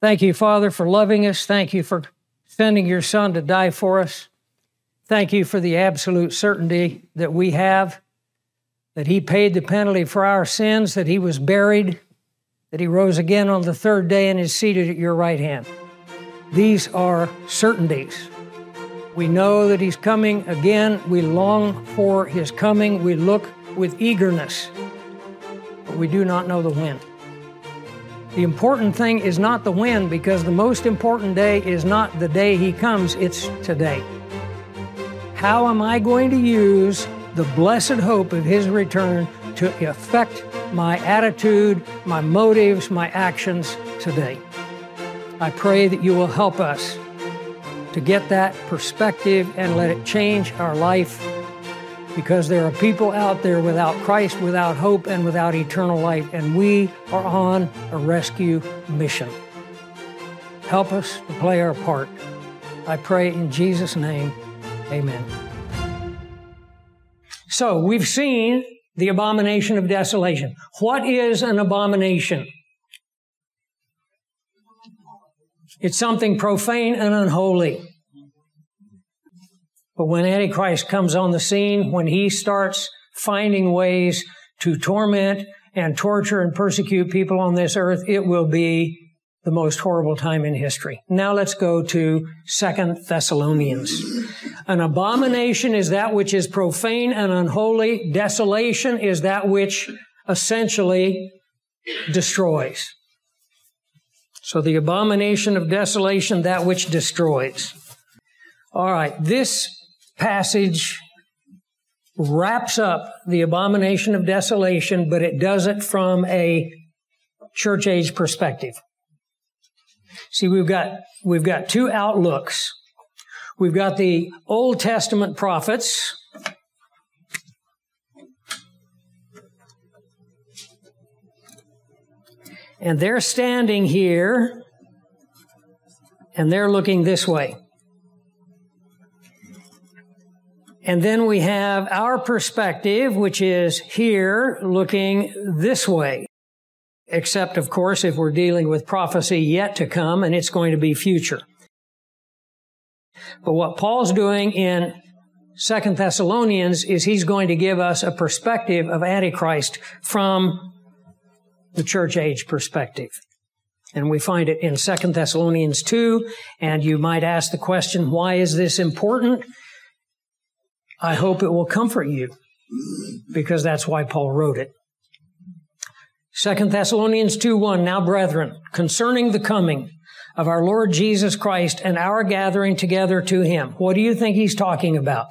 Thank you, Father, for loving us. Thank you for sending your Son to die for us. Thank you for the absolute certainty that we have that He paid the penalty for our sins, that He was buried, that He rose again on the third day and is seated at your right hand. These are certainties. We know that He's coming again. We long for His coming. We look with eagerness, but we do not know the when. The important thing is not the when, because the most important day is not the day He comes, it's today. How am I going to use the blessed hope of His return to affect my attitude, my motives, my actions today? I pray that you will help us to get that perspective and let it change our life because there are people out there without Christ, without hope, and without eternal life, and we are on a rescue mission. Help us to play our part. I pray in Jesus' name, amen. So, we've seen the abomination of desolation. What is an abomination? It's something profane and unholy. But when Antichrist comes on the scene, when he starts finding ways to torment and torture and persecute people on this earth, it will be the most horrible time in history. Now let's go to Second Thessalonians. An abomination is that which is profane and unholy. Desolation is that which essentially destroys. So the abomination of desolation, that which destroys. All right, this passage wraps up the abomination of desolation, but it does it from a church age perspective. See, we've got, we've got two outlooks. We've got the Old Testament prophets. And they're standing here and they're looking this way. And then we have our perspective, which is here looking this way. Except, of course, if we're dealing with prophecy yet to come and it's going to be future. But what Paul's doing in Second Thessalonians is he's going to give us a perspective of Antichrist from the church age perspective. And we find it in Second Thessalonians 2. And you might ask the question, why is this important? I hope it will comfort you because that's why Paul wrote it. Second Thessalonians 2 1. Now, brethren, concerning the coming of our Lord Jesus Christ and our gathering together to him, what do you think he's talking about?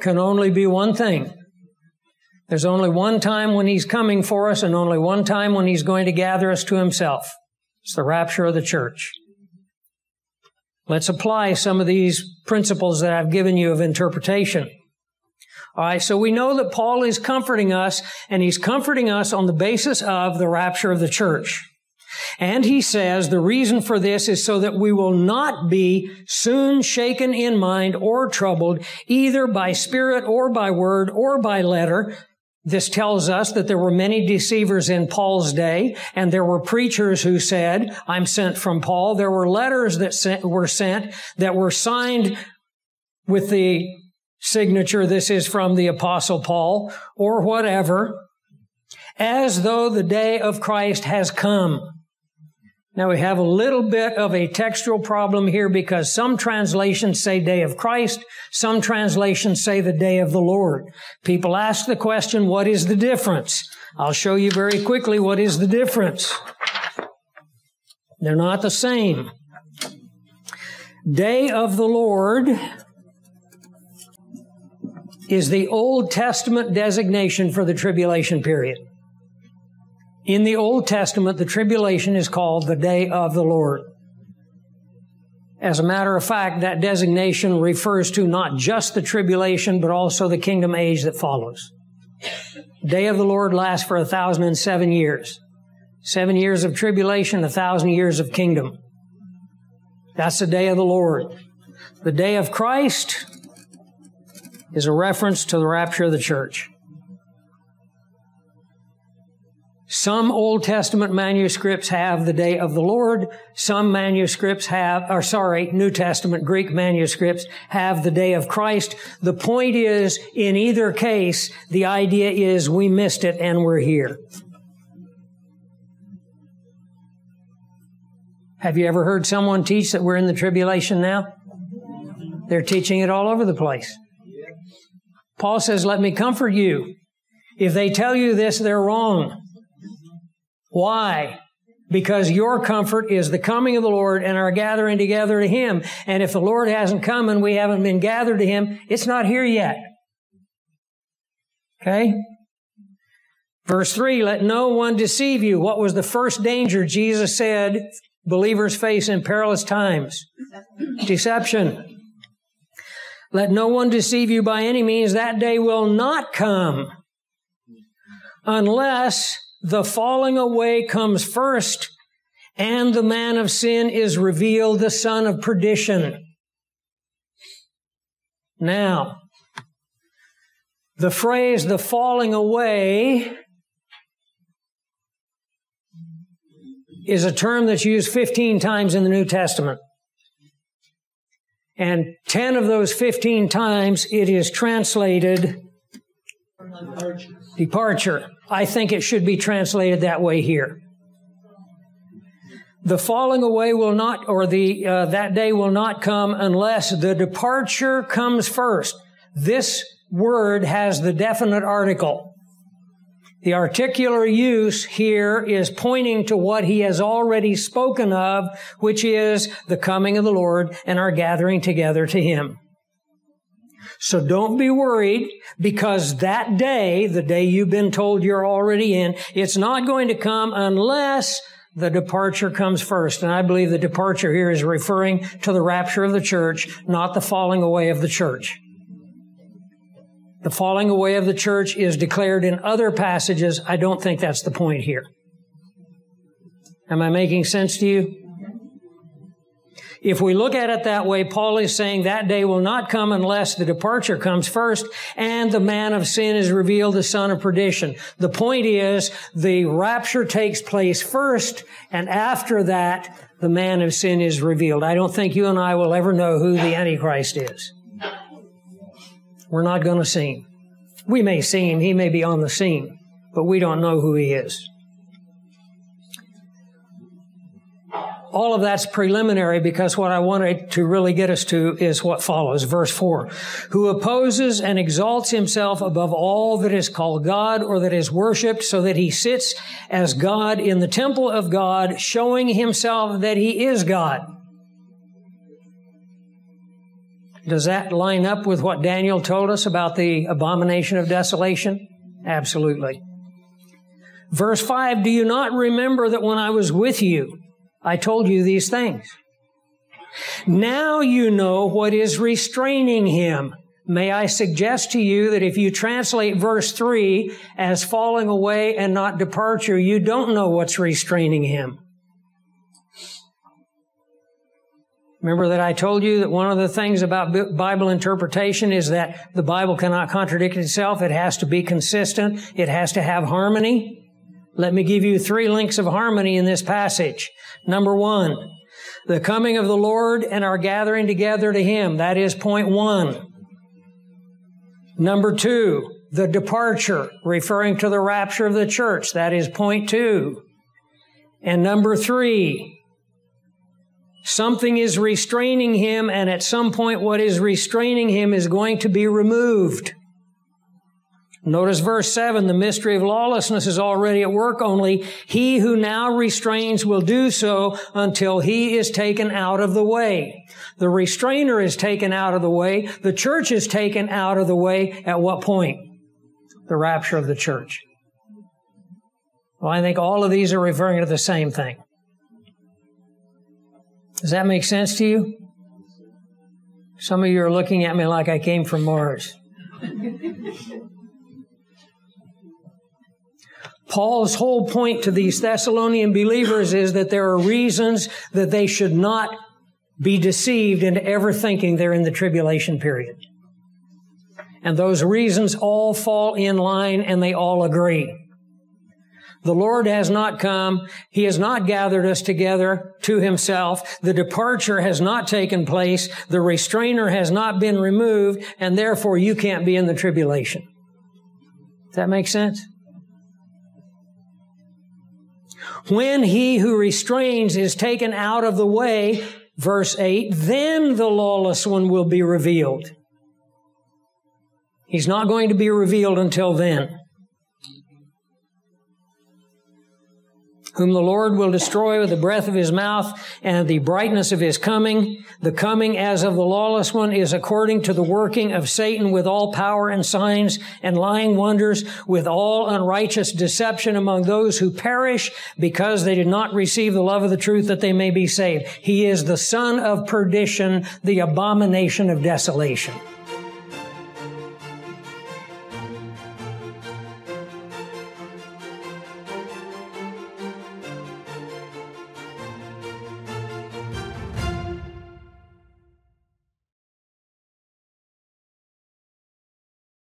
Can only be one thing. There's only one time when he's coming for us and only one time when he's going to gather us to himself. It's the rapture of the church. Let's apply some of these principles that I've given you of interpretation. All right, so we know that Paul is comforting us, and he's comforting us on the basis of the rapture of the church. And he says the reason for this is so that we will not be soon shaken in mind or troubled, either by spirit or by word or by letter, this tells us that there were many deceivers in Paul's day, and there were preachers who said, I'm sent from Paul. There were letters that sent, were sent that were signed with the signature, this is from the apostle Paul, or whatever, as though the day of Christ has come. Now we have a little bit of a textual problem here because some translations say day of Christ, some translations say the day of the Lord. People ask the question, what is the difference? I'll show you very quickly what is the difference. They're not the same. Day of the Lord is the Old Testament designation for the tribulation period. In the Old Testament, the tribulation is called the day of the Lord. As a matter of fact, that designation refers to not just the tribulation, but also the kingdom age that follows. Day of the Lord lasts for a thousand and seven years. Seven years of tribulation, a thousand years of kingdom. That's the day of the Lord. The day of Christ is a reference to the rapture of the church. Some Old Testament manuscripts have the day of the Lord. Some manuscripts have, or sorry, New Testament Greek manuscripts have the day of Christ. The point is, in either case, the idea is we missed it and we're here. Have you ever heard someone teach that we're in the tribulation now? They're teaching it all over the place. Paul says, let me comfort you. If they tell you this, they're wrong. Why? Because your comfort is the coming of the Lord and our gathering together to Him. And if the Lord hasn't come and we haven't been gathered to Him, it's not here yet. Okay? Verse 3, let no one deceive you. What was the first danger Jesus said believers face in perilous times? Deception. Let no one deceive you by any means. That day will not come unless the falling away comes first and the man of sin is revealed, the son of perdition. Now, the phrase the falling away is a term that's used 15 times in the New Testament. And 10 of those 15 times it is translated departure. I think it should be translated that way here. The falling away will not, or the uh, that day will not come unless the departure comes first. This word has the definite article. The articular use here is pointing to what he has already spoken of, which is the coming of the Lord and our gathering together to him. So don't be worried because that day, the day you've been told you're already in, it's not going to come unless the departure comes first. And I believe the departure here is referring to the rapture of the church, not the falling away of the church. The falling away of the church is declared in other passages. I don't think that's the point here. Am I making sense to you? If we look at it that way, Paul is saying that day will not come unless the departure comes first and the man of sin is revealed, the son of perdition. The point is the rapture takes place first and after that, the man of sin is revealed. I don't think you and I will ever know who the Antichrist is. We're not going to see him. We may see him. He may be on the scene, but we don't know who he is. All of that's preliminary because what I wanted to really get us to is what follows. Verse 4. Who opposes and exalts himself above all that is called God or that is worshiped so that he sits as God in the temple of God, showing himself that he is God. Does that line up with what Daniel told us about the abomination of desolation? Absolutely. Verse 5, do you not remember that when I was with you, I told you these things. Now you know what is restraining him. May I suggest to you that if you translate verse 3 as falling away and not departure, you don't know what's restraining him. Remember that I told you that one of the things about Bible interpretation is that the Bible cannot contradict itself. It has to be consistent. It has to have harmony. Let me give you three links of harmony in this passage. Number one, the coming of the Lord and our gathering together to Him. That is point one. Number two, the departure, referring to the rapture of the church. That is point two. And number three, something is restraining him, and at some point, what is restraining him is going to be removed. Notice verse 7 the mystery of lawlessness is already at work, only he who now restrains will do so until he is taken out of the way. The restrainer is taken out of the way. The church is taken out of the way. At what point? The rapture of the church. Well, I think all of these are referring to the same thing. Does that make sense to you? Some of you are looking at me like I came from Mars. Paul's whole point to these Thessalonian believers is that there are reasons that they should not be deceived into ever thinking they're in the tribulation period. And those reasons all fall in line and they all agree. The Lord has not come. He has not gathered us together to himself. The departure has not taken place. The restrainer has not been removed, and therefore you can't be in the tribulation. Does that make sense? When he who restrains is taken out of the way, verse 8, then the lawless one will be revealed. He's not going to be revealed until then. Whom the Lord will destroy with the breath of his mouth and the brightness of his coming. The coming as of the lawless one is according to the working of Satan with all power and signs and lying wonders, with all unrighteous deception among those who perish because they did not receive the love of the truth that they may be saved. He is the son of perdition, the abomination of desolation.